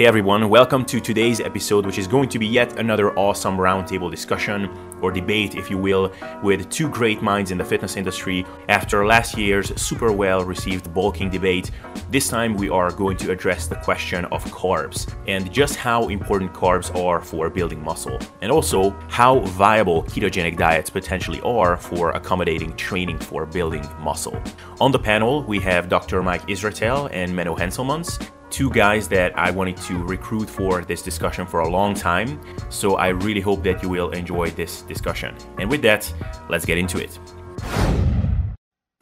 Hey everyone, welcome to today's episode, which is going to be yet another awesome roundtable discussion or debate, if you will, with two great minds in the fitness industry. After last year's super well received bulking debate, this time we are going to address the question of carbs and just how important carbs are for building muscle, and also how viable ketogenic diets potentially are for accommodating training for building muscle. On the panel, we have Dr. Mike Israetel and Menno Henselmans two guys that I wanted to recruit for this discussion for a long time. So I really hope that you will enjoy this discussion. And with that, let's get into it.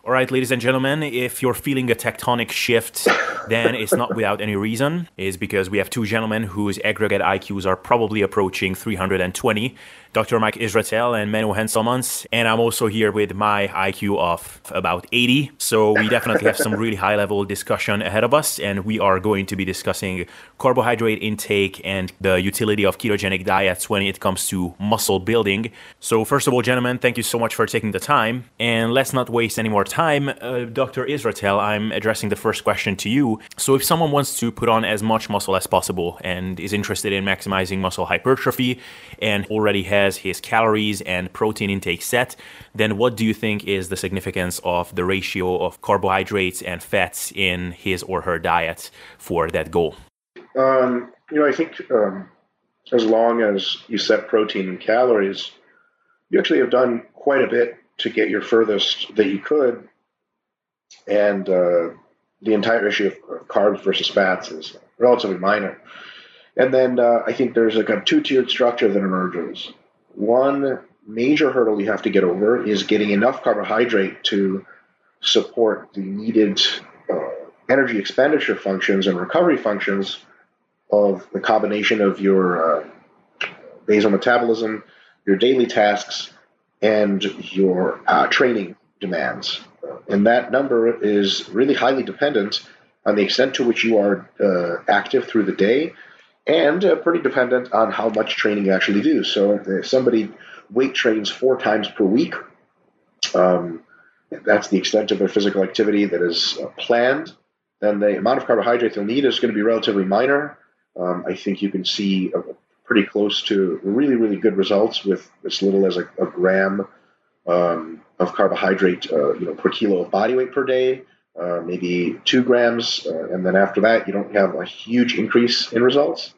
All right, ladies and gentlemen, if you're feeling a tectonic shift, then it's not without any reason. It's because we have two gentlemen whose aggregate IQs are probably approaching 320. Dr. Mike Israetel and Menno Henselmans. And I'm also here with my IQ of about 80. So we definitely have some really high level discussion ahead of us. And we are going to be discussing carbohydrate intake and the utility of ketogenic diets when it comes to muscle building. So, first of all, gentlemen, thank you so much for taking the time. And let's not waste any more time. Uh, Dr. Israetel, I'm addressing the first question to you. So, if someone wants to put on as much muscle as possible and is interested in maximizing muscle hypertrophy and already has has his calories and protein intake set, then what do you think is the significance of the ratio of carbohydrates and fats in his or her diet for that goal? Um, you know, I think um, as long as you set protein and calories, you actually have done quite a bit to get your furthest that you could. And uh, the entire issue of carbs versus fats is relatively minor. And then uh, I think there's like a two tiered structure that emerges one major hurdle you have to get over is getting enough carbohydrate to support the needed uh, energy expenditure functions and recovery functions of the combination of your uh, basal metabolism, your daily tasks, and your uh, training demands. And that number is really highly dependent on the extent to which you are uh, active through the day and uh, pretty dependent on how much training you actually do. So if somebody weight trains four times per week, um, that's the extent of their physical activity that is uh, planned, then the amount of carbohydrates they'll need is going to be relatively minor. Um, I think you can see a, pretty close to really, really good results with as little as a, a gram um, of carbohydrate, uh, you know, per kilo of body weight per day. Uh, maybe two grams, uh, and then after that, you don't have a huge increase in results.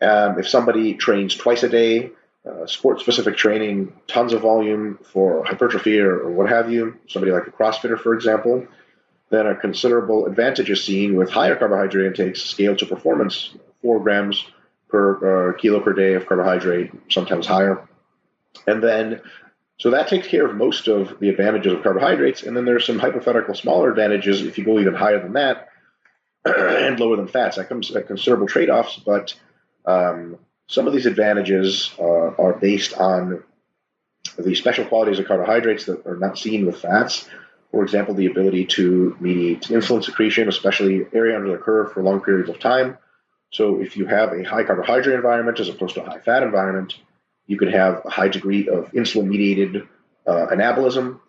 Um, if somebody trains twice a day, uh, sport specific training, tons of volume for hypertrophy or, or, what have you, somebody like a CrossFitter, for example, then a considerable advantage is seen with higher carbohydrate intakes scaled to performance, four grams per uh, kilo per day of carbohydrate, sometimes higher. And then, so that takes care of most of the advantages of carbohydrates. And then there's some hypothetical smaller advantages if you go even higher than that and lower than fats. That comes at considerable trade offs, but um, some of these advantages uh, are based on the special qualities of carbohydrates that are not seen with fats. For example, the ability to mediate insulin secretion, especially area under the curve for long periods of time. So, if you have a high carbohydrate environment as opposed to a high fat environment, you could have a high degree of insulin mediated uh, anabolism,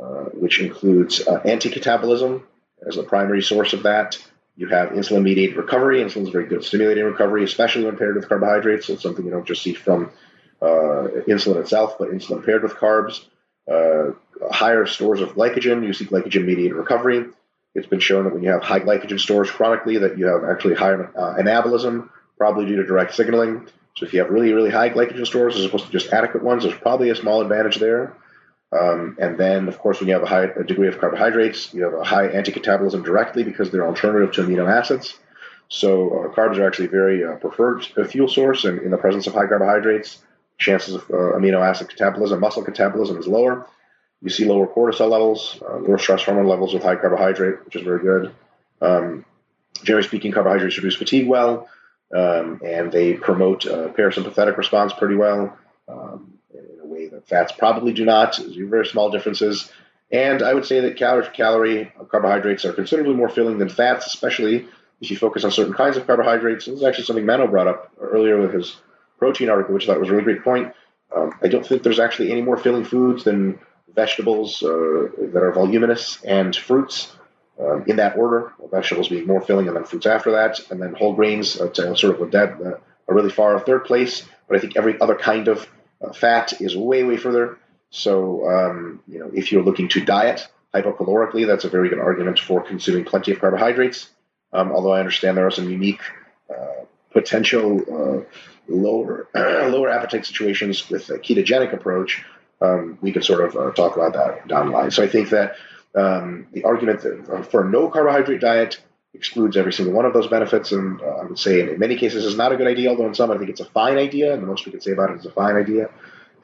uh, which includes uh, anti catabolism as the primary source of that. You have insulin mediated recovery. Insulin is very good at stimulating recovery, especially when paired with carbohydrates. It's something you don't just see from uh, insulin itself, but insulin paired with carbs. Uh, higher stores of glycogen, you see glycogen mediated recovery. It's been shown that when you have high glycogen stores chronically, that you have actually higher uh, anabolism, probably due to direct signaling. So if you have really, really high glycogen stores as opposed to just adequate ones, there's probably a small advantage there. Um, and then, of course, when you have a high a degree of carbohydrates, you have a high anti-catabolism directly because they're alternative to amino acids. So uh, carbs are actually very uh, preferred fuel source, and in the presence of high carbohydrates, chances of uh, amino acid catabolism, muscle catabolism is lower. You see lower cortisol levels, uh, lower stress hormone levels with high carbohydrate, which is very good. Um, generally speaking, carbohydrates reduce fatigue well, um, and they promote uh, parasympathetic response pretty well. Um, Fats probably do not. There's very small differences. And I would say that calorie for calorie, carbohydrates are considerably more filling than fats, especially if you focus on certain kinds of carbohydrates. This is actually something Menno brought up earlier with his protein article, which I thought was a really great point. Um, I don't think there's actually any more filling foods than vegetables uh, that are voluminous and fruits. um, in that order, vegetables being more filling and then fruits after that, and then whole grains uh, sort of with that uh, are really far third place. But I think every other kind of uh, fat is way, way further. So, um, you know, if you're looking to diet hypocalorically, that's a very good argument for consuming plenty of carbohydrates. Um, although I understand there are some unique uh, potential uh, lower lower appetite situations with a ketogenic approach. Um, we could sort of uh, talk about that down the line. So I think that um, the argument uh, for a no carbohydrate diet excludes every single one of those benefits, and uh, I would say in, many cases is not a good idea. Although in some, I think it's a fine idea, and the most we can say about it is a fine idea.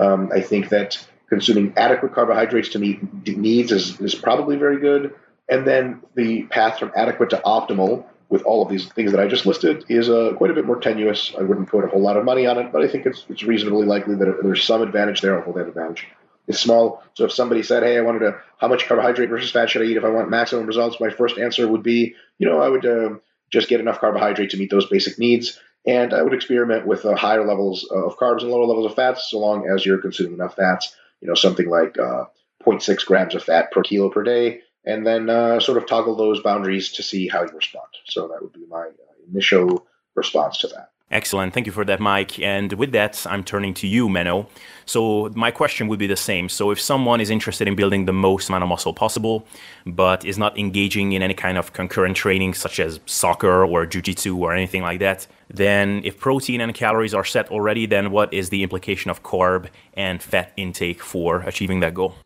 Um, I think that consuming adequate carbohydrates to meet needs is, is probably very good. And then the path from adequate to optimal with all of these things that I just listed is uh, quite a bit more tenuous. I wouldn't put a whole lot of money on it, but I think it's, it's reasonably likely that there's some advantage there, although that advantage is small. So if somebody said, "Hey, I wanted to, how much carbohydrate versus fat should I eat if I want maximum results?" My first answer would be, you know, I would uh, just get enough carbohydrate to meet those basic needs, and I would experiment with uh, higher levels of carbs and lower levels of fats, so long as you're consuming enough fats. You know, something like uh, 0.6 grams of fat per kilo per day, and then uh, sort of toggle those boundaries to see how you respond. So that would be my uh, initial response to that. Excellent. Thank you for that, Mike. And with that, I'm turning to you, Menno. So, my question would be the same. So, if someone is interested in building the most amount of muscle possible, but is not engaging in any kind of concurrent training, such as soccer or jujitsu or anything like that, then if protein and calories are set already, then what is the implication of carb and fat intake for achieving that goal?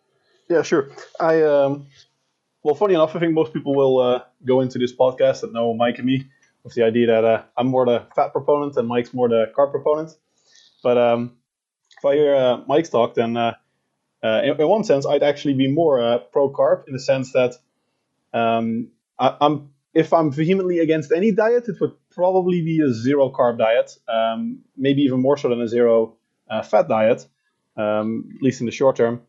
Yeah, sure. I, um, well, funny enough, I think most people will uh, go into this podcast that know Mike and me with the idea that uh, I'm more the fat proponent and Mike's more the carb proponent. But um, if I hear uh, Mike's talk, then uh, uh in, in, one sense, I'd actually be more uh, pro carb in the sense that um, I, am if I'm vehemently against any diet, it would probably be a zero carb diet, um, maybe even more so than a zero uh, fat diet, um, at least in the short term,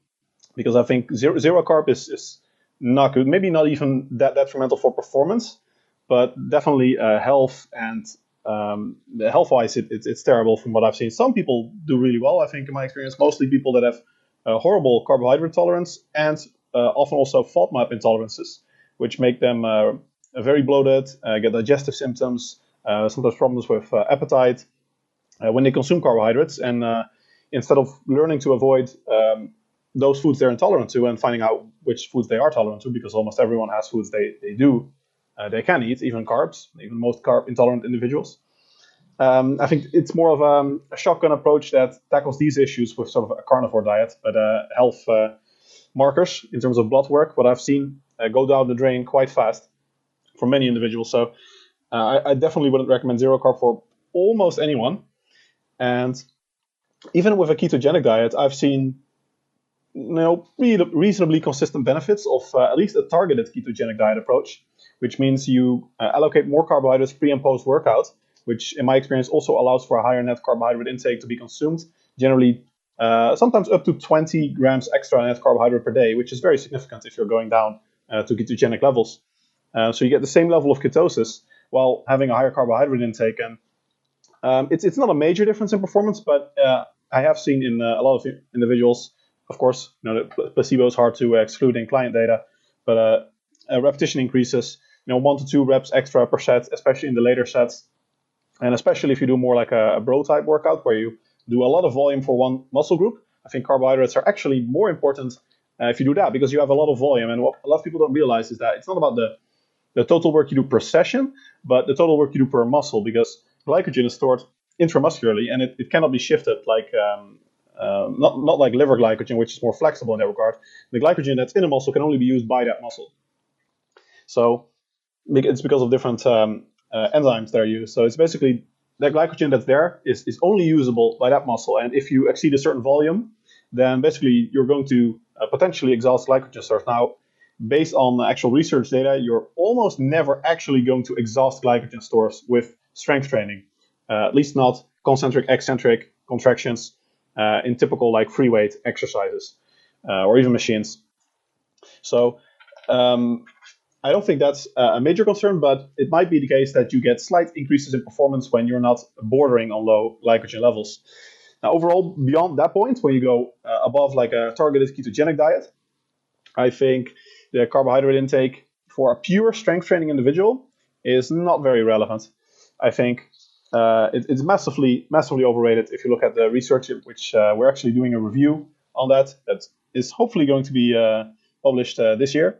because I think zero, zero carb is, is not good. Maybe not even that detrimental for performance, but definitely uh, health and um, health wise, it, it, it's terrible from what I've seen. Some people do really well, I think, in my experience. Mostly people that have a horrible carbohydrate tolerance and uh, often also FODMAP intolerances, which make them uh, very bloated, uh, get digestive symptoms, uh, sometimes problems with uh, appetite when they consume carbohydrates. And instead of learning to avoid um, those foods they're intolerant to and finding out which foods they are tolerant to, because almost everyone has foods they, they do uh, they can eat, even carbs, even most carb intolerant individuals. Um, I think it's more of um, a shotgun approach that tackles these issues with sort of a carnivore diet, but uh, health uh, markers in terms of blood work, what I've seen uh, go down the drain quite fast for many individuals. So uh, I, I, definitely wouldn't recommend zero carb for almost anyone. And even with a ketogenic diet, I've seen you know, reasonably consistent benefits of uh, at least a targeted ketogenic diet approach which means you uh, allocate more carbohydrates pre and post workout, which in my experience also allows for a higher net carbohydrate intake to be consumed, generally uh, sometimes up to 20 grams extra net carbohydrate per day, which is very significant if you're going down uh, to ketogenic levels. Uh, so you get the same level of ketosis while having a higher carbohydrate intake. And um, it's, it's not a major difference in performance, but uh, I have seen in uh, a lot of individuals, of course, you know, placebo is hard to exclude in client data, but repetition increases you know one to two reps extra per set, especially in the later sets, and especially if you do more like a, a bro type workout where you do a lot of volume for one muscle group. I think carbohydrates are actually more important uh, if you do that because you have a lot of volume. And what a lot of people don't realize is that it's not about the the total work you do per session, but the total work you do per muscle because glycogen is stored intramuscularly and it, it cannot be shifted like um, uh, not, not like liver glycogen, which is more flexible in that regard. The glycogen that's in a muscle can only be used by that muscle. So it's because of different um, uh, enzymes that are used. So it's basically that glycogen that's there is, is only usable by that muscle. And if you exceed a certain volume, then basically you're going to uh, potentially exhaust glycogen stores. Now, based on actual research data, you're almost never actually going to exhaust glycogen stores with strength training, uh, at least not concentric, eccentric contractions uh, in typical like free weight exercises uh, or even machines. So um, I don't think that's a major concern, but it might be the case that you get slight increases in performance when you're not bordering on low glycogen levels. Now, overall, beyond that point, when you go uh, above like a targeted ketogenic diet, I think the carbohydrate intake for a pure strength training individual is not very relevant. I think uh, it, it's massively massively overrated. If you look at the research, which uh, we're actually doing a review on that, that is hopefully going to be uh, published uh, this year.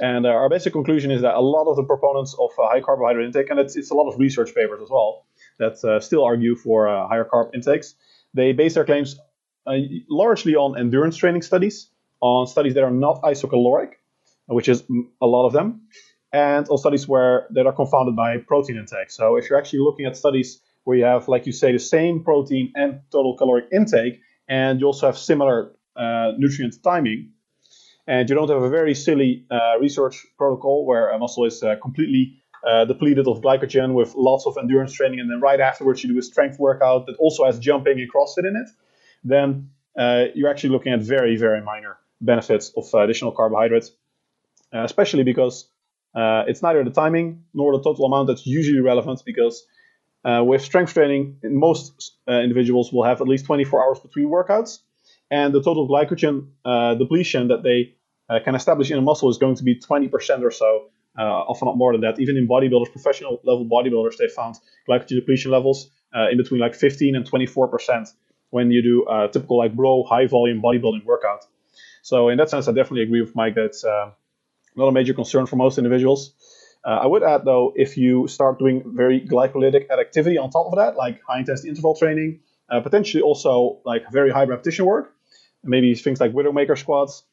And uh, our basic conclusion is that a lot of the proponents of high carbohydrate intake, and it's, it's a lot of research papers as well, that still argue for higher carb intakes, they base their claims largely on endurance training studies, on studies that are not isocaloric, which is a lot of them, and on studies where that are confounded by protein intake. So if you're actually looking at studies where you have, like you say, the same protein and total caloric intake, and you also have similar uh, nutrient timing, and you don't have a very silly uh, research protocol where a muscle is uh, completely uh, depleted of glycogen with lots of endurance training, and then right afterwards you do a strength workout that also has jumping and CrossFit in it, then uh, you're actually looking at very, very minor benefits of additional carbohydrates, uh, especially because uh, it's neither the timing nor the total amount that's usually relevant because uh, with strength training, most uh, individuals will have at least 24 hours between workouts, and the total glycogen uh, depletion that they uh, can establish in a muscle is going to be 20% or so, uh, often not more than that. Even in bodybuilders, professional level bodybuilders, they found glycogen depletion levels in between like 15 and 24% when you do a typical like bro high volume bodybuilding workout. So in that sense, I definitely agree with Mike that not a major concern for most individuals. Uh, I would add, though, if you start doing very glycolytic activity on top of that, like high intensity interval training, uh, potentially also like very high repetition work, maybe things like Widowmaker squats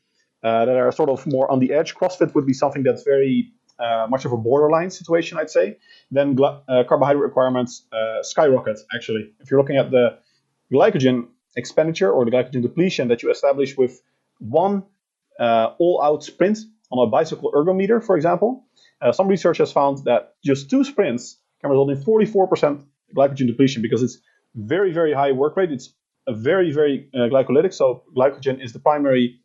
uh, that are sort of more on the edge. CrossFit would be something that's very uh, much of a borderline situation, I'd say. Then uh, carbohydrate requirements uh, skyrocket, actually. If you're looking at the glycogen expenditure or the glycogen depletion that you establish with one all out sprint on a bicycle ergometer, for example, uh, some research has found that just two sprints can result in 44% glycogen depletion because it's very, very high work rate. It's very, very uh, glycolytic, so glycogen is the primary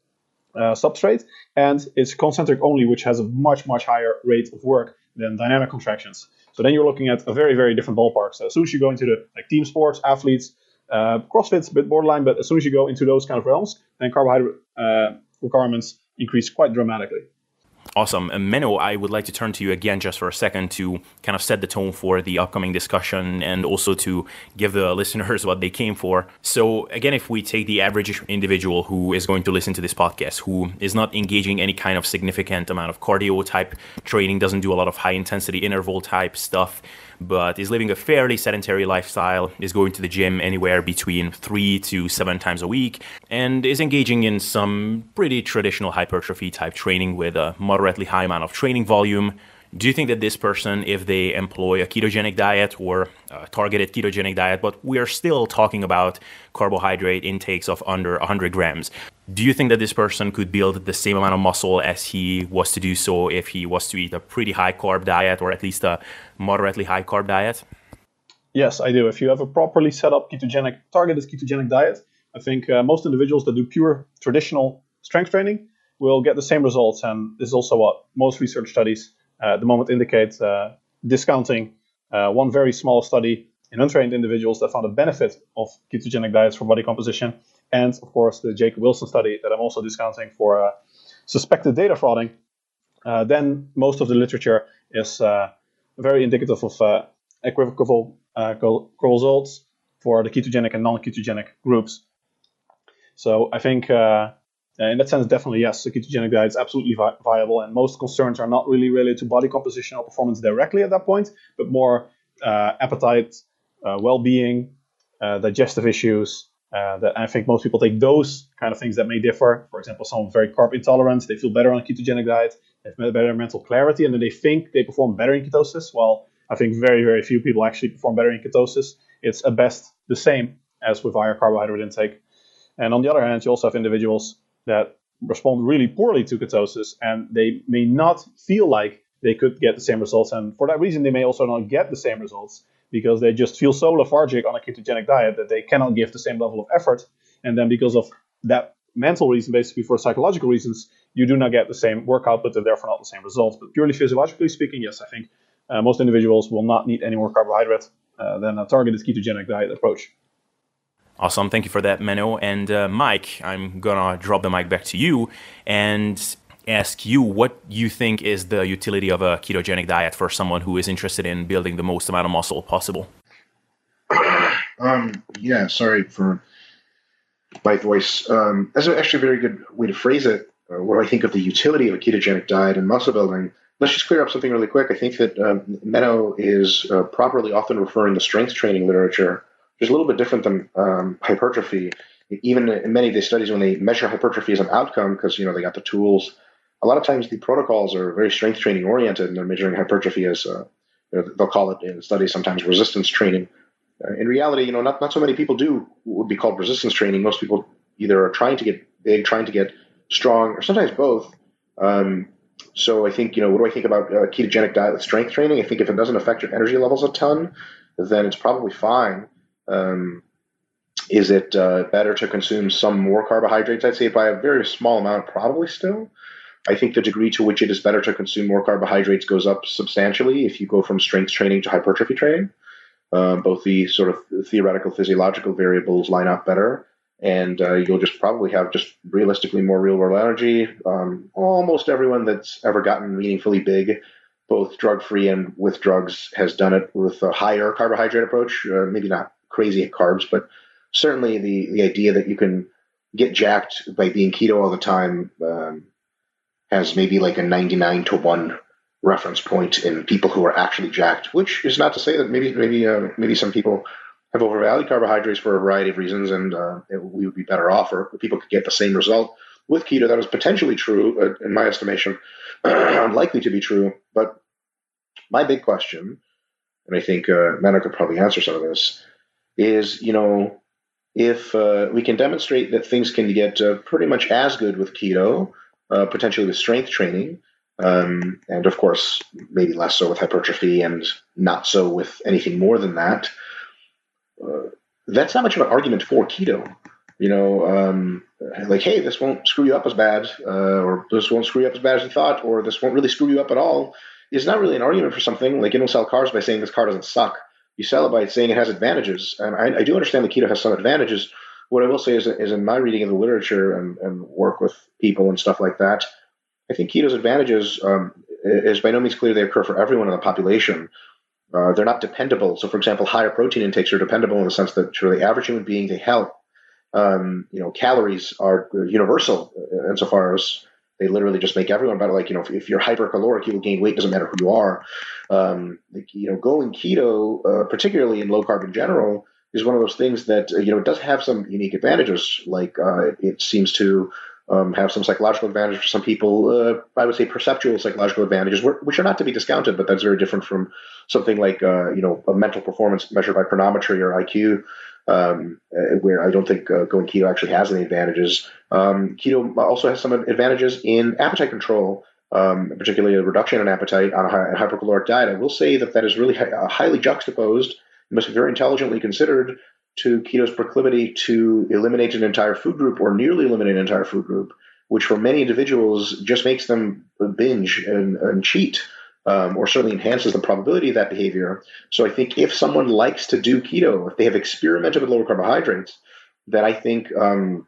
uh, substrate, and it's concentric only, which has a much, much higher rate of work than dynamic contractions. So then you're looking at a very, very different ballpark. So as soon as you go into the like team sports, athletes, uh, CrossFit's a bit borderline, but as soon as you go into those kind of realms, then carbohydrate uh, requirements increase quite dramatically. Awesome. And Menno, I would like to turn to you again just for a second to kind of set the tone for the upcoming discussion and also to give the listeners what they came for. So, again, if we take the average individual who is going to listen to this podcast, who is not engaging any kind of significant amount of cardio type training, doesn't do a lot of high intensity interval type stuff, but is living a fairly sedentary lifestyle, is going to the gym anywhere between three to seven times a week, and is engaging in some pretty traditional hypertrophy type training with a moderately high amount of training volume. Do you think that this person, if they employ a ketogenic diet or a targeted ketogenic diet, but we are still talking about carbohydrate intakes of under 100 grams, do you think that this person could build the same amount of muscle as he was to do so if he was to eat a pretty high carb diet or at least a moderately high carb diet? Yes, I do. If you have a properly set up ketogenic, targeted ketogenic diet, I think uh, most individuals that do pure traditional strength training will get the same results. And this is also what most research studies at the moment indicate, uh, discounting uh, one very small study in untrained individuals that found a benefit of ketogenic diets for body composition and of course the Jacob Wilson study that I'm also discounting for uh, suspected data frauding, uh, then most of the literature is uh, very indicative of uh, equivocal uh, results for the ketogenic and non-ketogenic groups. So I think uh, Uh, in that sense, definitely yes, the ketogenic diet is absolutely vi- viable, and most concerns are not really related to body composition or performance directly at that point, but more uh, appetite, uh, well-being, digestive issues, uh, that I think most people take those kind of things that may differ. For example, someone very carb intolerant, they feel better on a ketogenic diet, they have better mental clarity, and then they think they perform better in ketosis. Well, I think very, very few people actually perform better in ketosis. It's at best the same as with higher carbohydrate intake. And on the other hand, you also have individuals that respond really poorly to ketosis and they may not feel like they could get the same results. And for that reason, they may also not get the same results because they just feel so lethargic on a ketogenic diet that they cannot give the same level of effort. And then because of that mental reason, basically for psychological reasons, you do not get the same work output and therefore not the same results. But purely physiologically speaking, yes, I think uh, most individuals will not need any more carbohydrate uh, than a targeted ketogenic diet approach. Awesome. Thank you for that, Menno. And uh, Mike, I'm going to drop the mic back to you. And ask you what you think is the utility of a ketogenic diet for someone who is interested in building the most amount of muscle possible. Um, yeah, sorry for my voice. Um, that's actually a very good way to phrase it. Uh, what I think of the utility of a ketogenic diet and muscle building. Let's just clear up something really quick. I think that um, Menno is uh, properly often referring to strength training literature, which is a little bit different than um, hypertrophy. Even in many of these studies, when they measure hypertrophy as an outcome, because you know they got the tools, a lot of times the protocols are very strength training oriented, and they're measuring hypertrophy as uh, they'll call it in studies sometimes resistance training. Uh, in reality, you know, not, not so many people do what would be called resistance training. Most people either are trying to get big, trying to get strong, or sometimes both. Um, so I think, you know, what do I think about uh, ketogenic diet with strength training? I think if it doesn't affect your energy levels a ton, then it's probably fine. Um, is it uh, better to consume some more carbohydrates? I'd say by a very small amount, probably still. I think the degree to which it is better to consume more carbohydrates goes up substantially if you go from strength training to hypertrophy training. Uh, both the sort of theoretical physiological variables line up better, and uh, you'll just probably have just realistically more real world energy. Um, almost everyone that's ever gotten meaningfully big, both drug free and with drugs, has done it with a higher carbohydrate approach. Uh, maybe not crazy at carbs, but certainly the the idea that you can get jacked by being keto all the time um, has maybe like a 99 to 1 reference point in people who are actually jacked, which is not to say that maybe maybe uh, maybe some people have overvalued carbohydrates for a variety of reasons, and uh, it, we would be better off, or people could get the same result with keto. That is potentially true, uh, in my estimation, unlikely to be true. But my big question, and I think uh, Menno could probably answer some of this, is you know if uh, we can demonstrate that things can get uh, pretty much as good with keto, uh, potentially with strength training um, and of course, maybe less so with hypertrophy and not so with anything more than that. Uh, that's not much of an argument for keto. You know, um, like, hey, this won't screw you up as bad, uh, or this won't screw you up as bad as you thought, or this won't really screw you up at all, is not really an argument for something. Like, you don't sell cars by saying this car doesn't suck. You sell it by saying it has advantages. And I, I do understand that keto has some advantages. What I will say is, is in my reading of the literature and, and work with people and stuff like that, I think keto's advantages um, is by no means clear they occur for everyone in the population. Uh, they're not dependable. So, for example, higher protein intakes are dependable in the sense that for the average human being, they help. Um, you know, calories are universal insofar as they literally just make everyone better. Like, you know, if, if you're hypercaloric, you will gain weight. Doesn't matter who you are. Um, like, you know, going keto, uh, particularly in low carb in general, is one of those things that uh, you know it does have some unique advantages. Like, uh, it seems to um, have some psychological advantage for some people. Uh, I would say perceptual psychological advantages, which are not to be discounted, but that's very different from something like uh, you know a mental performance measured by chronometry or IQ, um, where I don't think uh, going keto actually has any advantages. Um, keto also has some advantages in appetite control. Um, particularly a reduction in appetite on a, hypercaloric diet. I will say that that is really hi- uh, highly juxtaposed, must be very intelligently considered to keto's proclivity to eliminate an entire food group or nearly eliminate an entire food group, which for many individuals just makes them binge and, and cheat. Um, or certainly enhances the probability of that behavior. So I think if someone likes to do keto, if they have experimented with lower carbohydrates, that I think um,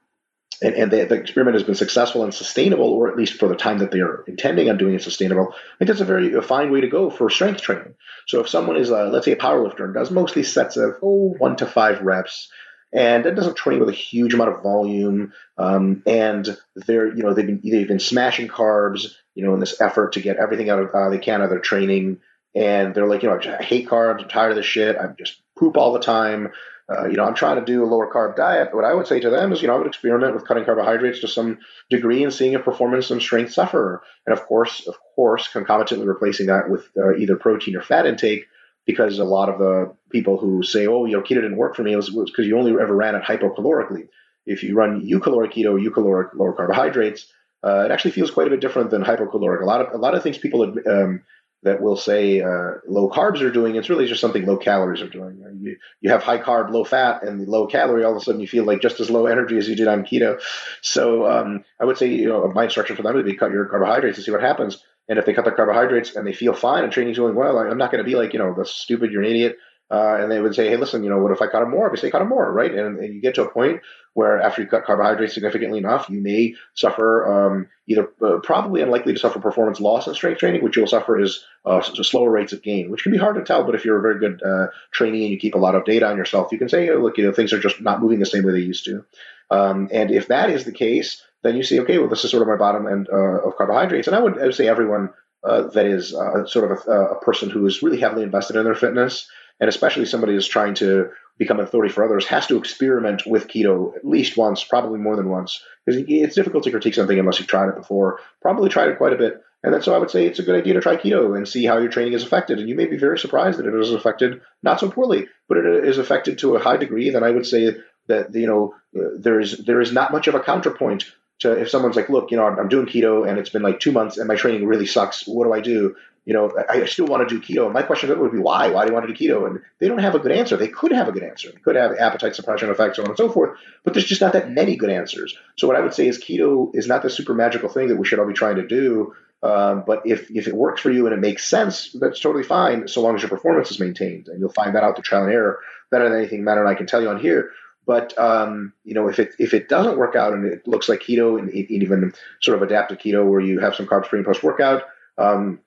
and, and the, the, experiment has been successful and sustainable, or at least for the time that they are intending on doing it sustainable, I think that's a very a fine way to go for strength training. So if someone is, a, let's say, a powerlifter and does mostly sets of oh, one to five reps, and that doesn't train with a huge amount of volume, um, and they're you know they've been they've been smashing carbs, you know, in this effort to get everything out of uh, they can out of their training, and they're like, you know, I hate carbs, I'm tired of this shit, I just poop all the time. Uh, you know, I'm trying to do a lower carb diet. But what I would say to them is, you know, I would experiment with cutting carbohydrates to some degree and seeing if performance and strength suffer. And of course, of course, concomitantly replacing that with uh, either protein or fat intake, because a lot of the people who say, oh, you know, keto didn't work for me it was because you only ever ran it hypocalorically. If you run eucaloric keto, eucaloric lower carbohydrates, uh, it actually feels quite a bit different than hypocaloric. A lot of a lot of things people um, that will say uh, low carbs are doing. It's really just something low calories are doing. You, you have high carb, low fat, and low calorie. All of a sudden, you feel like just as low energy as you did on keto. So um, I would say, you know, my instruction for them would be cut your carbohydrates and see what happens. And if they cut their carbohydrates and they feel fine and training's going well, I'm not going to be like, you know, the stupid, you're an idiot. Uh, and they would say, hey, listen, you know, what if I cut them more? Obviously, cut them more, right? And, and you get to a point where after you cut carbohydrates significantly enough, you may suffer um, either uh, probably unlikely to suffer performance loss in strength training, which you'll suffer is uh, slower rates of gain, which can be hard to tell. But if you're a very good uh, trainee and you keep a lot of data on yourself, you can say, hey, look, you know, things are just not moving the same way they used to. Um, and if that is the case, then you see, okay, well, this is sort of my bottom end uh, of carbohydrates. And I would, I would say everyone uh, that is sort of a, a, person who is really heavily invested in their fitness and especially somebody who's trying to become an authority for others has to experiment with keto at least once, probably more than once, because it's difficult to critique something unless you've tried it before. Probably tried it quite a bit, and then so I would say it's a good idea to try keto and see how your training is affected. And you may be very surprised that it is affected not so poorly, but it is affected to a high degree. Then I would say that you know uh, there is there is not much of a counterpoint to if someone's like, look, you know, I'm doing keto and it's been like two months and my training really sucks. What do I do? You know, I still want to do keto. My question would be why? Why do you want to do keto? And they don't have a good answer. They could have a good answer. They could have appetite suppression effects, so on and so forth. But there's just not that many good answers. So what I would say is keto is not the super magical thing that we should all be trying to do. Um, but if if it works for you and it makes sense, that's totally fine, so long as your performance is maintained. And you'll find that out through trial and error better than anything Matt and I can tell you on here. But um, you know, if it if it doesn't work out and it looks like keto and even sort of adapted keto where you have some carbs pre and post workout, um,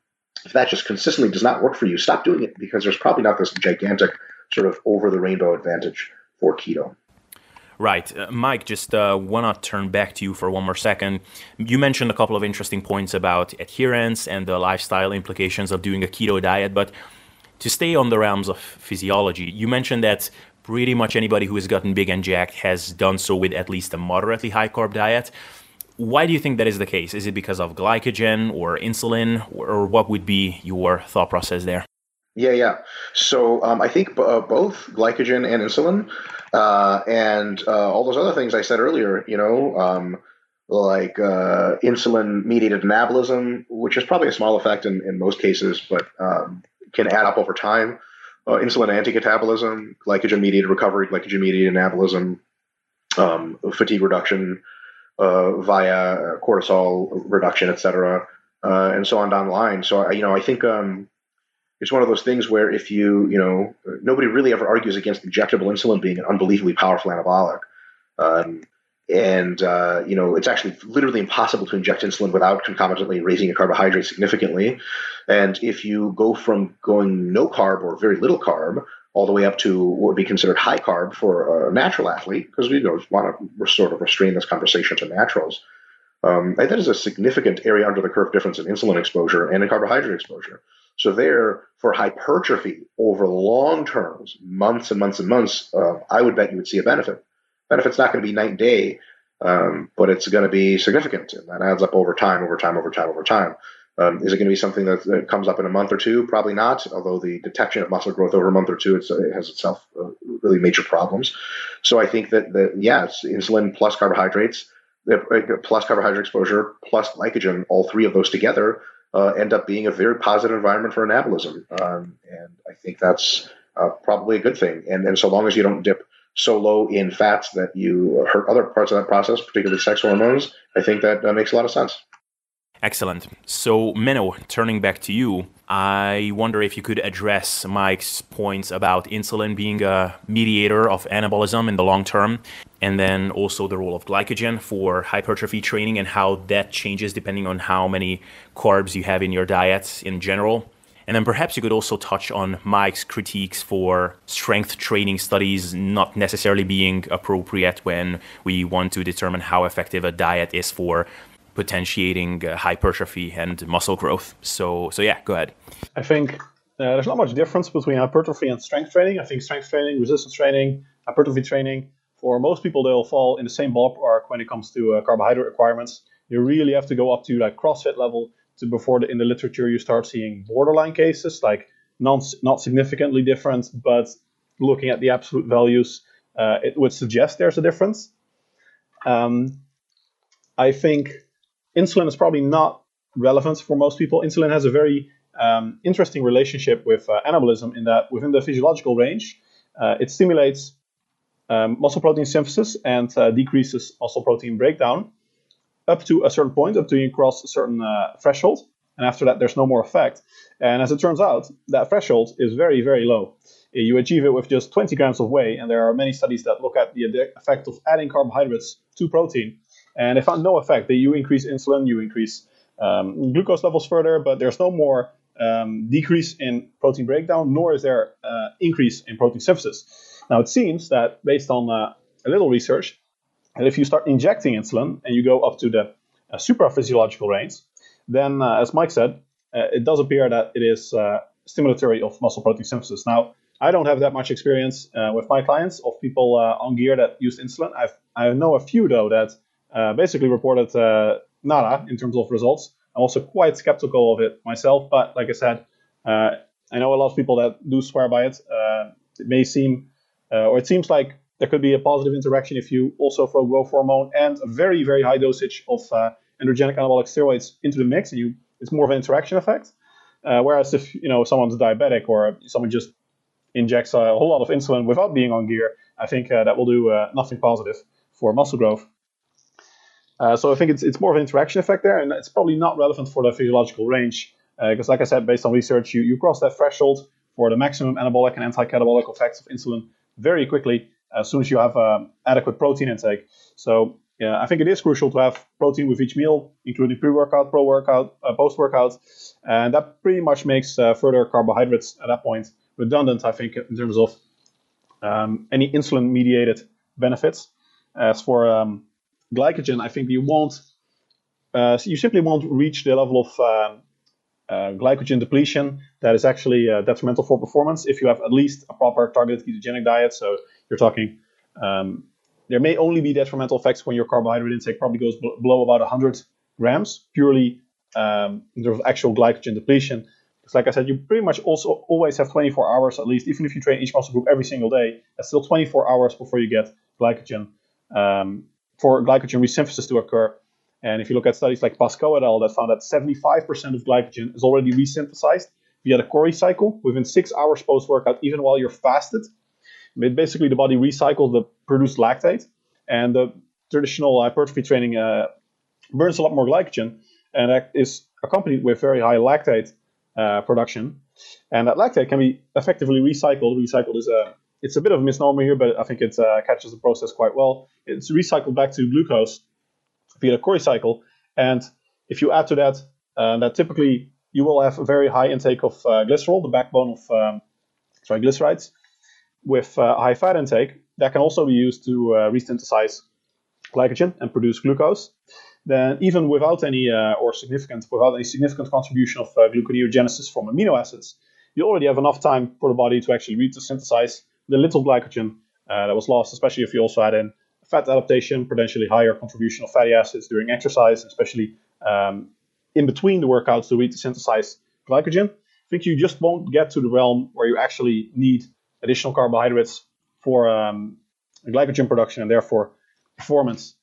if that just consistently does not work for you, stop doing it because there's probably not this gigantic sort of over the rainbow advantage for keto. Right. Uh, Mike, just uh, want to turn back to you for one more second. You mentioned a couple of interesting points about adherence and the lifestyle implications of doing a keto diet, but to stay on the realms of physiology, you mentioned that pretty much anybody who has gotten big and jacked has done so with at least a moderately high carb diet. Why do you think that is the case? Is it because of glycogen or insulin, or what would be your thought process there? Yeah, yeah. So um, I think b- uh, both glycogen and insulin, uh, and uh, all those other things I said earlier. You know, um, like uh, insulin-mediated anabolism, which is probably a small effect in, in most cases, but um, can add up over time. Uh, insulin anti-catabolism, glycogen-mediated recovery, glycogen-mediated anabolism, um, fatigue reduction, via cortisol reduction, et cetera, uh, and so on down the line. So, you know, I think um, it's one of those things where if you, you know, nobody really ever argues against injectable insulin being an unbelievably powerful anabolic. Um, and, uh, you know, it's actually literally impossible to inject insulin without concomitantly raising your carbohydrate significantly. And if you go from going no carb or very little carb all the way up to what would be considered high carb for a natural athlete, because we don't want to sort of restrain this conversation to naturals. Um, that is a significant area under the curve difference in insulin exposure and in carbohydrate exposure. So there, for hypertrophy over long terms, months and months and months, uh, I would bet you would see a benefit. Benefit's not going to be night and day, um, but it's going to be significant, and that adds up over time, over time, over time, over time. Um, is it going to be something that, that, comes up in a month or two? Probably not. Although the detection of muscle growth over a month or two, it has itself uh, really major problems. So I think that that yes, insulin plus carbohydrates, uh, plus carbohydrate exposure, plus glycogen, all three of those together uh, end up being a very positive environment for anabolism, um, and I think that's uh, probably a good thing. And and so long as you don't dip so low in fats that you hurt other parts of that process, particularly sex hormones, I think that makes a lot of sense. Excellent. So, Menno, turning back to you, I wonder if you could address Mike's points about insulin being a mediator of anabolism in the long term, and then also the role of glycogen for hypertrophy training and how that changes depending on how many carbs you have in your diet in general. And then perhaps you could also touch on Mike's critiques for strength training studies not necessarily being appropriate when we want to determine how effective a diet is for potentiating uh, hypertrophy and muscle growth. So, so yeah, go ahead. I think uh, there's not much difference between hypertrophy and strength training. I think strength training, resistance training, hypertrophy training, for most people, they'll fall in the same ballpark when it comes to uh, carbohydrate requirements. You really have to go up to like CrossFit level to before the, in the literature you start seeing borderline cases, like non, not significantly different, but looking at the absolute values, uh, it would suggest there's a difference. Um, I think insulin is probably not relevant for most people. Insulin has a very um, interesting relationship with uh, anabolism in that within the physiological range, uh, it stimulates um, muscle protein synthesis and uh, decreases muscle protein breakdown up to a certain point, up to you cross a certain uh, threshold. and after that, there's no more effect. And as it turns out, that threshold is very, very low. You achieve it with just 20 grams of whey, and there are many studies that look at the effect of adding carbohydrates to protein, and they found no effect. That you increase insulin, you increase um, glucose levels further, but there's no more um, decrease in protein breakdown, nor is there uh, increase in protein synthesis. Now, it seems that based on uh, a little research, that if you start injecting insulin and you go up to the uh, supraphysiological range, then, uh, as Mike said, uh, it does appear that it is uh, stimulatory of muscle protein synthesis. Now, I don't have that much experience with my clients of people on gear that use insulin. I've, I know a few, though, that basically reported nada in terms of results. I'm also quite skeptical of it myself, but like I said, uh, I know a lot of people that do swear by it. Uh, it may seem, uh, or it seems like there could be a positive interaction if you also throw growth hormone and a very, very high dosage of uh, androgenic anabolic steroids into the mix, and you it's more of an interaction effect. Uh, whereas if you know someone's diabetic or someone just injects a whole lot of insulin without being on gear, I think uh, that will do nothing positive for muscle growth. Uh, so I think it's, it's more of an interaction effect there, and it's probably not relevant for the physiological range. Because, uh, like I said, based on research, you, you cross that threshold for the maximum anabolic and anti-catabolic effects of insulin very quickly as soon as you have um, adequate protein intake. So yeah, I think it is crucial to have protein with each meal, including pre-workout, pro-workout, uh, post-workout, and that pretty much makes uh, further carbohydrates at that point redundant. I think in terms of um, any insulin-mediated benefits. As for um, glycogen, I think you won't, uh, you simply won't reach the level of um, uh, glycogen depletion that is actually uh, detrimental for performance if you have at least a proper targeted ketogenic diet. So you're talking, um, there may only be detrimental effects when your carbohydrate intake probably goes below about 100 grams, purely um, in terms of actual glycogen depletion. Because, like I said, you pretty much also always have 24 hours at least, even if you train each muscle group every single day, that's still 24 hours before you get glycogen um, for glycogen resynthesis to occur. And if you look at studies like Pascoe et al., that found that 75% of glycogen is already resynthesized via the Cori cycle within six hours post workout, even while you're fasted. It basically, the body recycles the produced lactate, and the traditional hypertrophy training uh, burns a lot more glycogen, and that is accompanied with very high lactate uh, production. And that lactate can be effectively recycled. Recycled is a it's a bit of a misnomer here, but I think it uh, catches the process quite well. It's recycled back to glucose via the Cori cycle, and if you add to that, uh, that typically you will have a very high intake of uh, glycerol, the backbone of um, triglycerides, with uh, high fat intake. That can also be used to uh, resynthesize glycogen and produce glucose. Then, even without any uh, or significant without any significant contribution of gluconeogenesis from amino acids, you already have enough time for the body to actually resynthesize the little glycogen uh, that was lost, especially if you also add in fat adaptation, potentially higher contribution of fatty acids during exercise, especially um, in between the workouts to resynthesize glycogen. I think you just won't get to the realm where you actually need additional carbohydrates for um, glycogen production and therefore performance.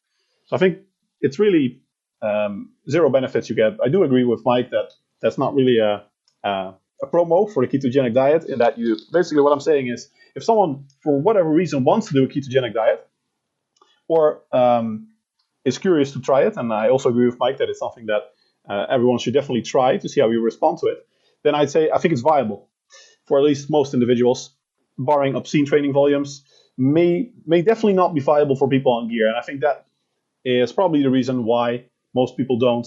So I think it's really um, zero benefits you get. I do agree with Mike that that's not really a, a, a promo for the ketogenic diet. In that you basically what I'm saying is if someone, for whatever reason, wants to do a ketogenic diet or um, is curious to try it, and I also agree with Mike that it's something that uh, everyone should definitely try to see how you respond to it, then I'd say I think it's viable for at least most individuals, barring obscene training volumes. May may definitely not be viable for people on gear, and I think that is probably the reason why most people don't,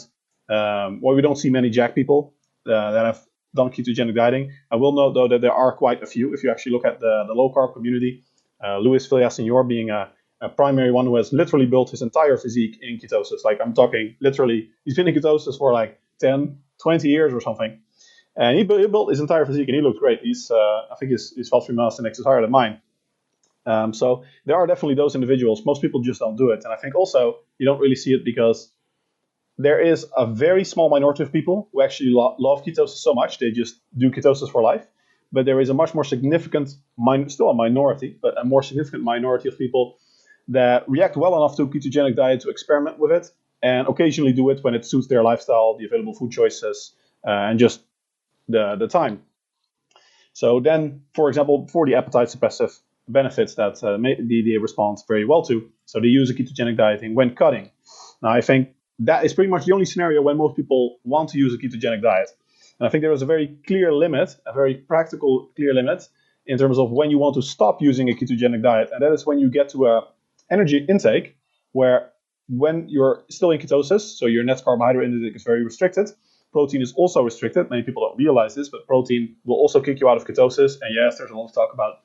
um, why we don't see many jack people uh, that have done ketogenic dieting. I will note though that there are quite a few. If you actually look at the, the low carb community, uh, Luis Villaseñor being a, a, primary one who has literally built his entire physique in ketosis. Like I'm talking literally, he's been in ketosis for like 10, 20 years or something. And he, he built his entire physique and he looks great. He's, uh, I think his, his fast mass index is higher than mine. Um, so there are definitely those individuals. Most people just don't do it. And I think also you don't really see it because there is a very small minority of people who actually lo- love ketosis so much they just do ketosis for life. But there is a much more significant, min- still a minority, but a more significant minority of people that react well enough to a ketogenic diet to experiment with it and occasionally do it when it suits their lifestyle, the available food choices, uh, and just the, the time. So then, for example, for the appetite suppressive benefits that uh, may, they, they respond very well to, so they use a ketogenic dieting when cutting. Now, I think that is pretty much the only scenario when most people want to use a ketogenic diet. And I think there is a very clear limit, a very practical, clear limit in terms of when you want to stop using a ketogenic diet. And that is when you get to a energy intake where when you're still in ketosis, so your net carbohydrate intake is very restricted, protein is also restricted. Many people don't realize this, but protein will also kick you out of ketosis. And yes, there's a lot of talk about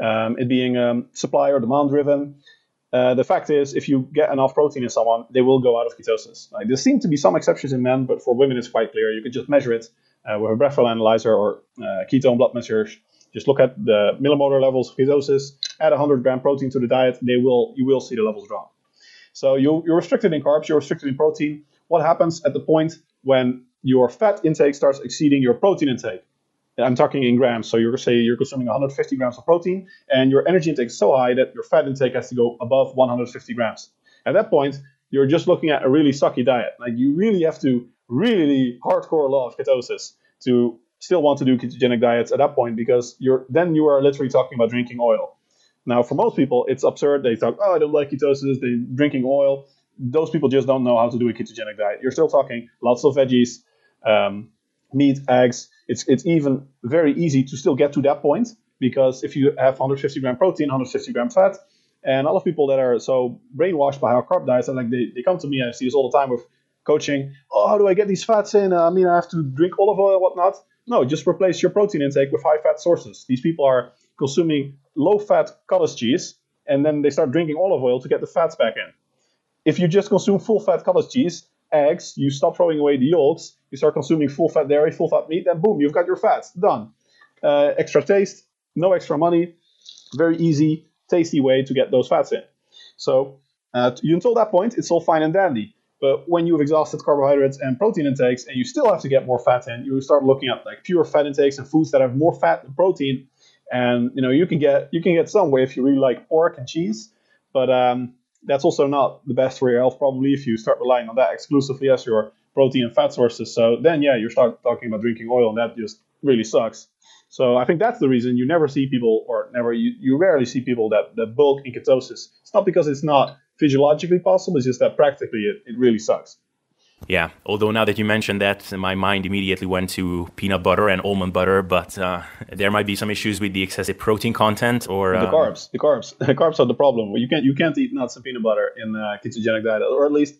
um, it being um, supply or demand driven. Uh, the fact is, if you get enough protein in someone, they will go out of ketosis. Like, there seem to be some exceptions in men, but for women, it's quite clear. You can just measure it uh, with a breath analyzer or uh, ketone blood measures. Just look at the millimolar levels of ketosis. Add 100 gram protein to the diet, they will you will see the levels drop. So you, you're restricted in carbs, you're restricted in protein. What happens at the point when your fat intake starts exceeding your protein intake? I'm talking in grams. So you're say you're consuming 150 grams of protein, and your energy intake is so high that your fat intake has to go above 150 grams. At that point, you're just looking at a really sucky diet. Like you really have to really hardcore law of ketosis to still want to do ketogenic diets at that point because you're then you are literally talking about drinking oil. Now, for most people, it's absurd. They talk, oh, I don't like ketosis. They're drinking oil. Those people just don't know how to do a ketogenic diet. You're still talking lots of veggies, um, meat, eggs, it's it's even very easy to still get to that point because if you have 150 gram protein, 150 gram fat, and a lot of people that are so brainwashed by our carb diets, and like they, they come to me, I see this all the time with coaching. Oh, how do I get these fats in? Uh, I mean, I have to drink olive oil, whatnot. No, just replace your protein intake with high fat sources. These people are consuming low fat cottage cheese, and then they start drinking olive oil to get the fats back in. If you just consume full fat cottage cheese, eggs, you stop throwing away the yolks, you start consuming full fat dairy, full fat meat, then boom, you've got your fats. Done. Uh, extra taste, no extra money, very easy, tasty way to get those fats in. So uh, until that point, it's all fine and dandy. But when you've exhausted carbohydrates and protein intakes and you still have to get more fat in, you start looking at like pure fat intakes and foods that have more fat than protein. And you know you can get you can get some way if you really like pork and cheese, but um, that's also not the best for your health probably if you start relying on that exclusively as your protein and fat sources. So then, yeah, you start talking about drinking oil, and that just really sucks. So I think that's the reason you never see people, or never you, you rarely see people that, that bulk in ketosis. It's not because it's not physiologically possible; it's just that practically it, it really sucks. Yeah, although now that you mentioned that, my mind immediately went to peanut butter and almond butter, but uh, there might be some issues with the excessive protein content or uh... the carbs. The carbs, the carbs are the problem. You can't you can't eat nuts and peanut butter in a ketogenic diet, or at least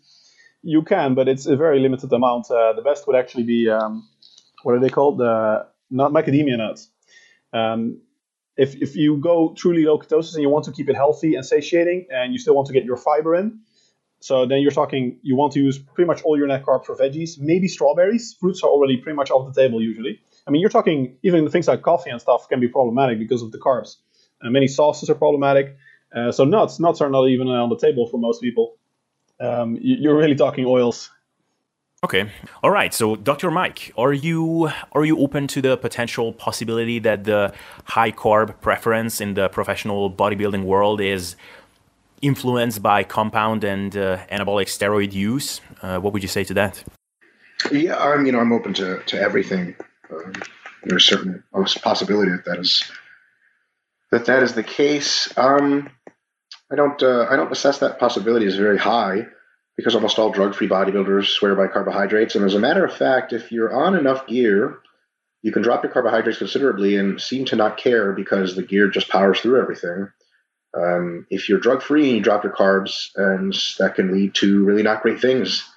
you can, but it's a very limited amount. Uh, the best would actually be um, what are they called? The not macadamia nuts. Um, if if you go truly low ketosis and you want to keep it healthy and satiating, and you still want to get your fiber in, so then you're talking you want to use pretty much all your net carbs for veggies, maybe strawberries. Fruits are already pretty much off the table usually. I mean, you're talking even things like coffee and stuff can be problematic because of the carbs. Uh, many sauces are problematic. Uh, so nuts, nuts are not even on the table for most people um, you're really talking oils. Okay. All right. So, Dr. Mike, are you are you open to the potential possibility that the high carb preference in the professional bodybuilding world is influenced by compound and uh, anabolic steroid use? Uh, what would you say to that? Yeah, I'm you know I'm open to to everything. Um, there's certain possibility that that is that that is the case. Um, I don't uh, I don't assess that possibility as very high because almost all drug-free bodybuilders swear by carbohydrates. And as a matter of fact, if you're on enough gear, you can drop your carbohydrates considerably and seem to not care because the gear just powers through everything. Um, if you're drug-free and you drop your carbs, and that can lead to really not great things.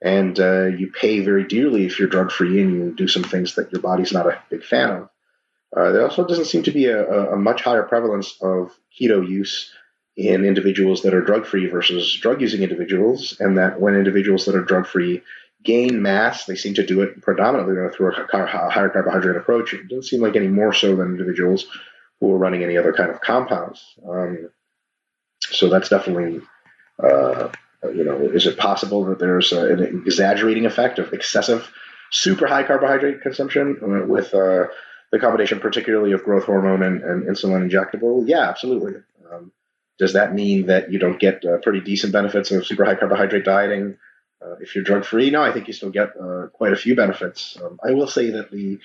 And uh, you pay very dearly if you're drug-free and you do some things that your body's not a big fan of. Uh, there also doesn't seem to be a, a much higher prevalence of keto use in individuals that are drug free versus drug using individuals, and that when individuals that are drug free gain mass, they seem to do it predominantly through a higher carbohydrate approach. It doesn't seem like any more so than individuals who are running any other kind of compounds. Um, so that's definitely, uh, you know, is it possible that there's a, an exaggerating effect of excessive, super high carbohydrate consumption with uh, the combination, particularly of growth hormone and, and insulin injectable? Yeah, absolutely. Um, does that mean that you don't get uh, pretty decent benefits of super high carbohydrate dieting uh, if you're drug free? No, I think you still get uh, quite a few benefits. Um, I will say that the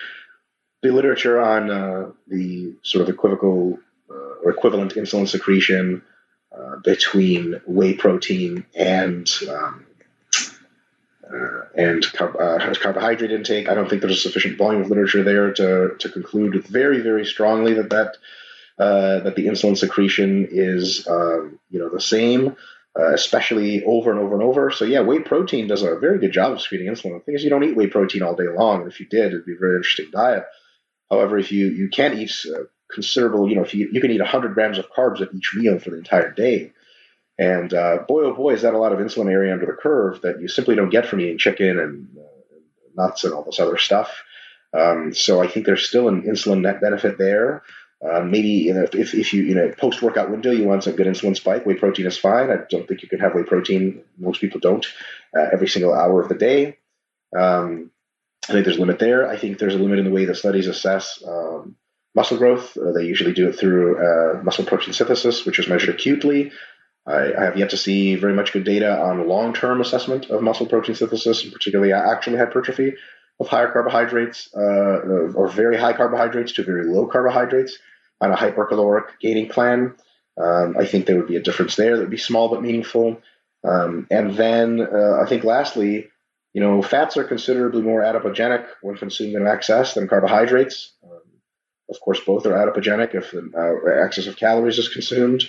the literature on uh, the sort of equivocal uh, or equivalent insulin secretion uh, between whey protein and um, uh, and uh, carbohydrate intake. I don't think there's a sufficient volume of literature there to, to conclude very, very strongly that that uh, that the insulin secretion is um, you know the same, especially over and over and over. So yeah, whey protein does a very good job of secreting insulin. The thing is, you don't eat whey protein all day long, and if you did, it'd be a very interesting diet. However, if you you can't eat uh, considerable, you know, if you you can eat 100 grams of carbs at each meal for the entire day. And uh, boy, oh boy, is that a lot of insulin area under the curve that you simply don't get from eating chicken and uh, nuts and all this other stuff. Um, so I think there's still an insulin net benefit there. Uh, maybe you know, if, if you you know post workout window you want some good insulin spike, whey protein is fine. I don't think you can have whey protein. Most people don't uh, every single hour of the day. Um, I think there's a limit there. I think there's a limit in the way the studies assess um, muscle growth. Uh, they usually do it through uh, muscle protein synthesis, which is measured acutely. I, I, have yet to see very much good data on long-term assessment of muscle protein synthesis, and particularly actually hypertrophy of higher carbohydrates uh, or very high carbohydrates to very low carbohydrates on a hypercaloric gaining plan. Um, I think there would be a difference there that would be small but meaningful. Um, and then uh, I think lastly, you know, fats are considerably more adipogenic when consumed in excess than carbohydrates. Um, of course, both are adipogenic if the uh, excess of calories is consumed.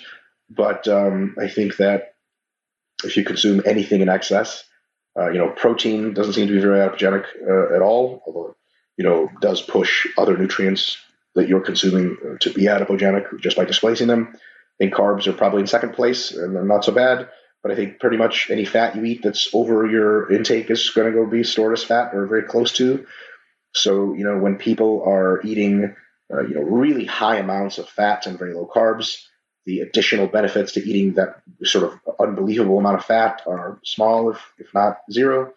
But um, I think that if you consume anything in excess, uh, you know, protein doesn't seem to be very adipogenic uh, at all, although you know does push other nutrients that you're consuming uh, to be adipogenic just by displacing them. Think carbs are probably in second place and they're not so bad. But I think pretty much any fat you eat that's over your intake is going to go be stored as fat or very close to. So you know when people are eating uh, you know really high amounts of fats and very low carbs, the additional benefits to eating that sort of unbelievable amount of fat are small, if, if not zero.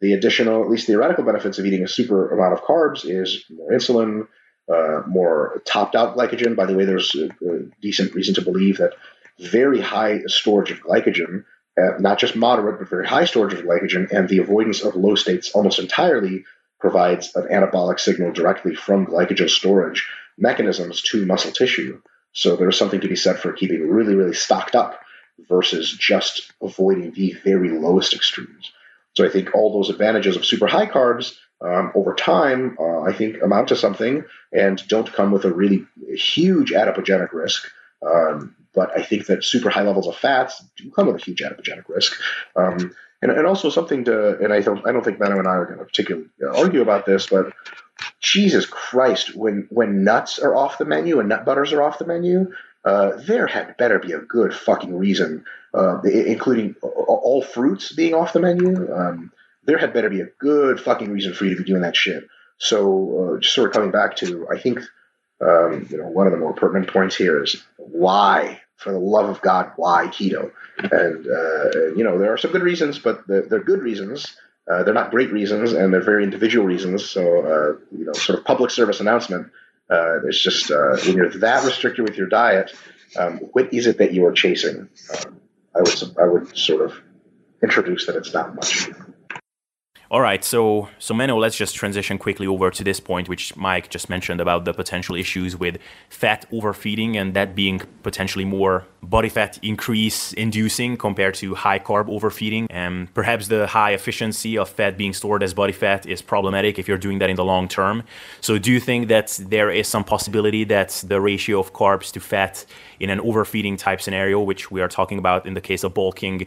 The additional, at least theoretical benefits of eating a super amount of carbs is more insulin, uh, more topped out glycogen. By the way, there's a, a, decent reason to believe that very high storage of glycogen, uh, not just moderate, but very high storage of glycogen, and the avoidance of low states almost entirely provides an anabolic signal directly from glycogen storage mechanisms to muscle tissue. So there's something to be said for keeping really, really stocked up versus just avoiding the very lowest extremes. So I think all those advantages of super high carbs um, over time, uh, I think, amount to something and don't come with a really huge adipogenic risk. Um, but I think that super high levels of fats do come with a huge adipogenic risk. Um, and, and also something to, and I don't, I don't think Menno and I are going to particularly argue about this, but Jesus Christ, when when nuts are off the menu and nut butters are off the menu, uh, there had better be a good fucking reason, uh, including all fruits being off the menu. Um, there had better be a good fucking reason for you to be doing that shit. So, uh, just sort of coming back to, I think, um, you know, one of the more pertinent points here is why, for the love of God, why keto? And uh, you know, there are some good reasons, but they're, they're good reasons. Uh, they're not great reasons, and they're very individual reasons. So, uh, you know, sort of public service announcement. Uh, it's just uh, when you're that restricted with your diet, um, what is it that you are chasing? Um, I would I would sort of introduce that it's not much. All right, so so Menno, let's just transition quickly over to this point, which Mike just mentioned about the potential issues with fat overfeeding and that being potentially more body fat increase inducing compared to high carb overfeeding. And perhaps the high efficiency of fat being stored as body fat is problematic if you're doing that in the long term. So do you think that there is some possibility that the ratio of carbs to fat in an overfeeding type scenario, which we are talking about in the case of bulking,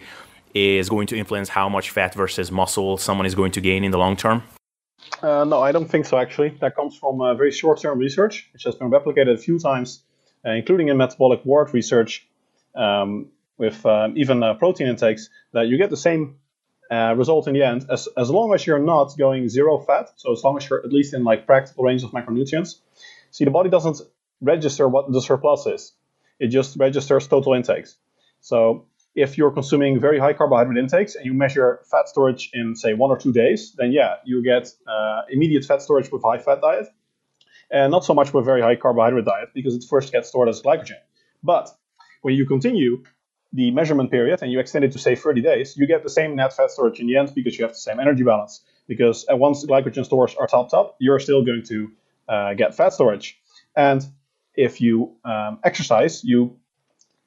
is going to influence how much fat versus muscle someone is going to gain in the long term? Uh, no, I don't think so, actually. That comes from uh, very short term research, which has been replicated a few times, uh, including in metabolic ward research um, with um, even uh, protein intakes, that you get the same uh, result in the end as, as long as you're not going zero fat. So, as long as you're at least in like practical range of macronutrients. See, the body doesn't register what the surplus is, it just registers total intakes. So, if you're consuming very high carbohydrate intakes and you measure fat storage in, say, one or two days, then yeah, you get uh, immediate fat storage with high fat diet, and not so much with very high carbohydrate diet because it first gets stored as glycogen. But when you continue the measurement period and you extend it to say 30 days, you get the same net fat storage in the end because you have the same energy balance. Because uh, once the glycogen stores are topped up, you're still going to uh, get fat storage. And if you um, exercise, you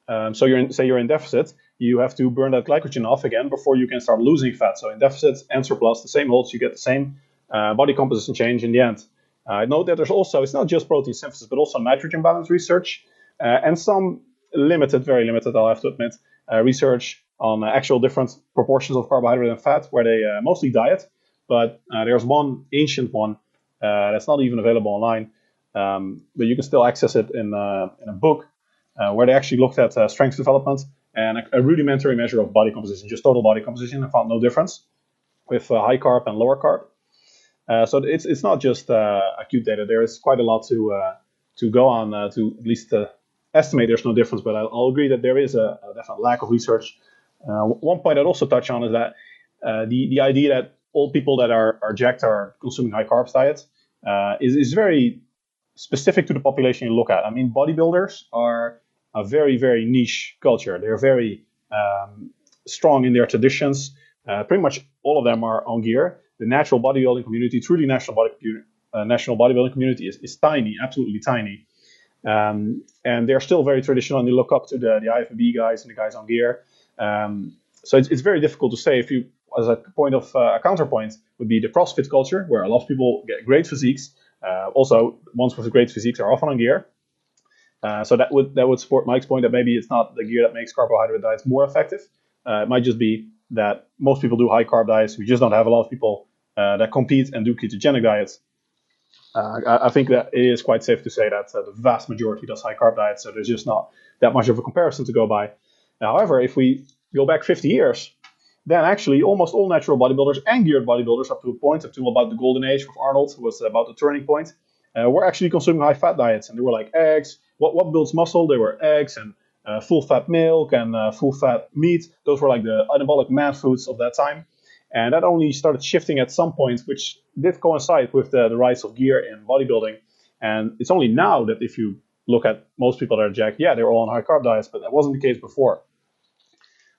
um, so you're in, say you're in deficit, you have to burn that glycogen off again before you can start losing fat. So in deficit and surplus, the same holds. You get the same uh, body composition change in the end. Uh, note that there's also it's not just protein synthesis, but also nitrogen balance research uh, and some limited, very limited, I'll have to admit, uh, research on actual different proportions of carbohydrate and fat, where they mostly diet. But there's one ancient one that's not even available online, um, but you can still access it in, in a book where they actually looked at strength development and a, a, rudimentary measure of body composition, just total body composition, and found no difference with uh, high carb and lower carb. Uh, so it's it's not just uh, acute data. There is quite a lot to uh, to go on uh, to at least uh, estimate there's no difference. But I'll, I'll agree that there is a, a definite lack of research. one point I'd also touch on is that the the idea that all people that are, are jacked are consuming high carbs diets is is very specific to the population you look at. I mean, bodybuilders are a very, very niche culture. They're very um, strong in their traditions. Uh, pretty much all of them are on gear. The natural bodybuilding community, truly national body, uh, national bodybuilding community, is, is tiny, absolutely tiny. Um, and they're still very traditional, and they look up to the, the IFBB guys and the guys on gear. Um, so it's, it's very difficult to say. If you, as a point of uh, a counterpoint, would be the CrossFit culture, where a lot of people get great physiques. Uh, also, ones with great physiques are often on gear. Uh, so that would that would support Mike's point that maybe it's not the gear that makes carbohydrate diets more effective. Uh, it might just be that most people do high carb diets. We just don't have a lot of people uh, that compete and do ketogenic diets. Uh, I, I, think that it is quite safe to say that uh, the vast majority does high carb diets. So there's just not that much of a comparison to go by. However, if we go back 50 years, then actually almost all natural bodybuilders and geared bodybuilders up to a point, up to about the golden age of Arnold, was about the turning point, uh, were actually consuming high fat diets. And they were like eggs, what what builds muscle? They were eggs and uh, full fat milk and uh, full fat meat. Those were like the anabolic man foods of that time. And that only started shifting at some point, which did coincide with the, the rise of gear in bodybuilding. And it's only now that if you look at most people that are jacked, yeah, they're all on high carb diets, but that wasn't the case before.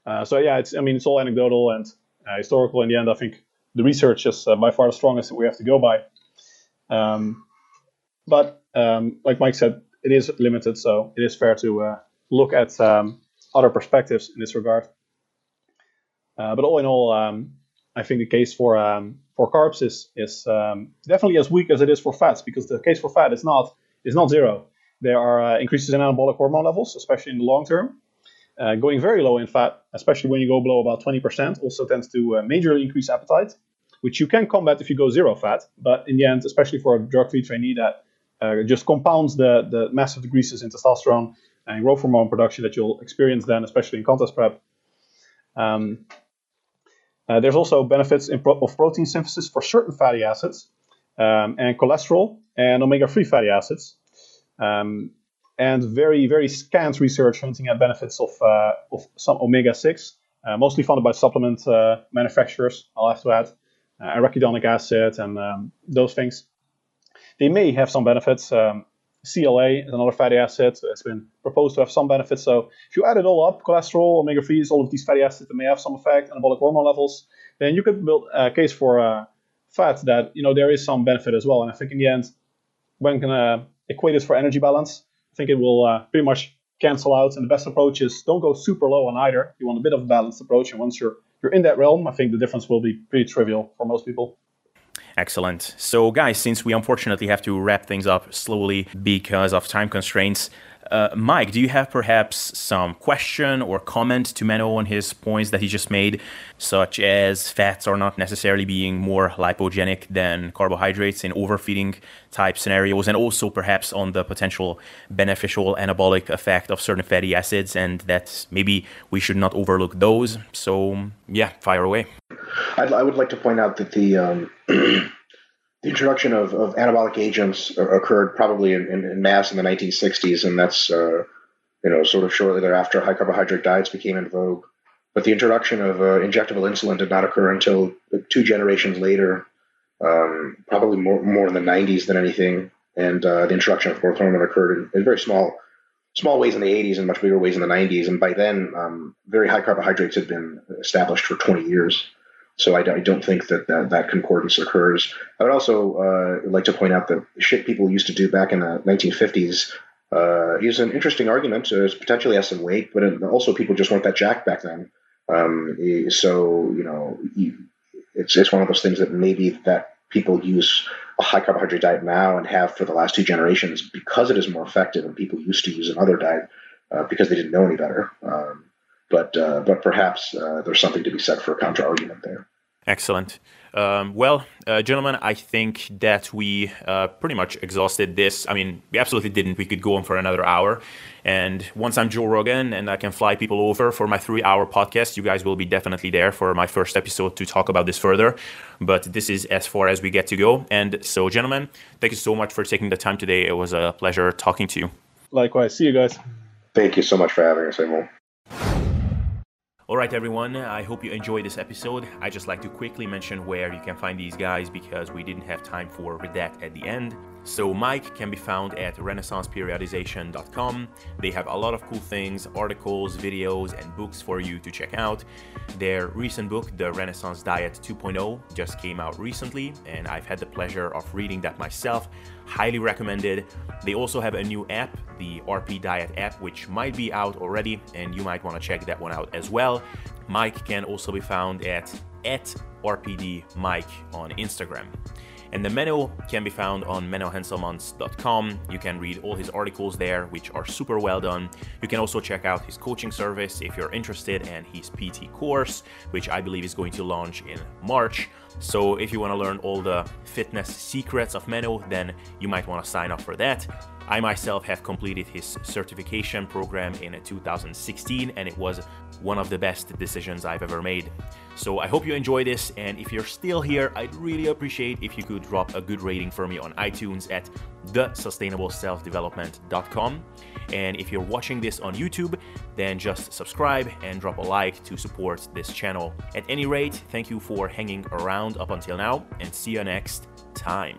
Uh, so yeah, it's I mean it's all anecdotal and uh, historical. In the end, I think the research is uh, by far the strongest that we have to go by. Um, but um, like Mike said, it is limited, so it is fair to uh, look at um, other perspectives in this regard. Uh, but all in all, um, I think the case for um, for carbs is is um, definitely as weak as it is for fats, because the case for fat is not is not zero. There are uh, increases in anabolic hormone levels, especially in the long term. Uh, going very low in fat, especially when you go below about 20%, also tends to uh, majorly increase appetite, which you can combat if you go zero fat. But in the end, especially for a drug-free trainee that uh, just compounds the, the massive decreases in testosterone and growth hormone production that you'll experience then, especially in contest prep. Um, uh, there's also benefits pro- of protein synthesis for certain fatty acids um, and cholesterol and omega-3 fatty acids. Um, and very, very scant research hinting at benefits of, uh, of some omega-6, uh, mostly funded by supplement uh, manufacturers, I'll have to add, uh, arachidonic acid and um, those things. They may have some benefits. Um, CLA is another fatty acid. It's been proposed to have some benefits. So if you add it all up, cholesterol, omega 3s, all of these fatty acids that may have some effect, anabolic hormone levels, then you could build a case for uh, fat that you know there is some benefit as well. And I think in the end, when can uh, equate it for energy balance, I think it will uh, pretty much cancel out. And the best approach is don't go super low on either. You want a bit of a balanced approach, and once you're you're in that realm, I think the difference will be pretty trivial for most people. Excellent. So, guys, since we unfortunately have to wrap things up slowly because of time constraints, uh, Mike, do you have perhaps some question or comment to Menno on his points that he just made, such as fats are not necessarily being more lipogenic than carbohydrates in overfeeding type scenarios, and also perhaps on the potential beneficial anabolic effect of certain fatty acids, and that maybe we should not overlook those? So, yeah, fire away. I'd, I would like to point out that the um, the introduction of, of anabolic agents occurred probably in, in, in, mass in the 1960s, and that's uh, you know sort of shortly thereafter high carbohydrate diets became in vogue. But the introduction of uh, injectable insulin did not occur until two generations later, um, probably more more in the 90s than anything. And uh, the introduction of growth hormone occurred in, in, very small small ways in the 80s and much bigger ways in the 90s. And by then, um, very high carbohydrates had been established for 20 years. So I, I, don't think that, that that concordance occurs. I would also uh, like to point out that shit people used to do back in the 1950s uh, is an interesting argument. Uh, it potentially has some weight, but also people just weren't that jacked back then. Um, so you know, it's it's one of those things that maybe that people use a high carbohydrate diet now and have for the last two generations because it is more effective, and people used to use another diet uh, because they didn't know any better. Um, but uh, but perhaps uh, there's something to be said for a counter argument there. Excellent. Um, well, uh, gentlemen, I think that we uh, pretty much exhausted this. I mean, we absolutely didn't. We could go on for another hour. And once I'm Joe Rogan and I can fly people over for my three hour podcast, you guys will be definitely there for my first episode to talk about this further. But this is as far as we get to go. And so, gentlemen, thank you so much for taking the time today. It was a pleasure talking to you. Likewise. See you guys. Thank you so much for having us, Emil. Alright everyone, I hope you enjoyed this episode. I just like to quickly mention where you can find these guys because we didn't have time for that at the end. So Mike can be found at renaissanceperiodization.com. They have a lot of cool things, articles, videos, and books for you to check out. Their recent book, The Renaissance Diet 2.0, just came out recently, and I've had the pleasure of reading that myself. Highly recommended. They also have a new app, the RP Diet app, which might be out already, and you might want to check that one out as well. Mike can also be found at at RPD Mike on Instagram. And the Menno can be found on mennohenselmans.com. You can read all his articles there, which are super well done. You can also check out his coaching service if you're interested and his PT course, which I believe is going to launch in March. So if you want to learn all the fitness secrets of Menno, then you might want to sign up for that. I myself have completed his certification program in 2016 and it was one of the best decisions I've ever made. So I hope you enjoy this and if you're still here, I'd really appreciate if you could drop a good rating for me on iTunes at thesustainableselfdevelopment.com. And if you're watching this on YouTube, then just subscribe and drop a like to support this channel. At any rate, thank you for hanging around up until now and see you next time.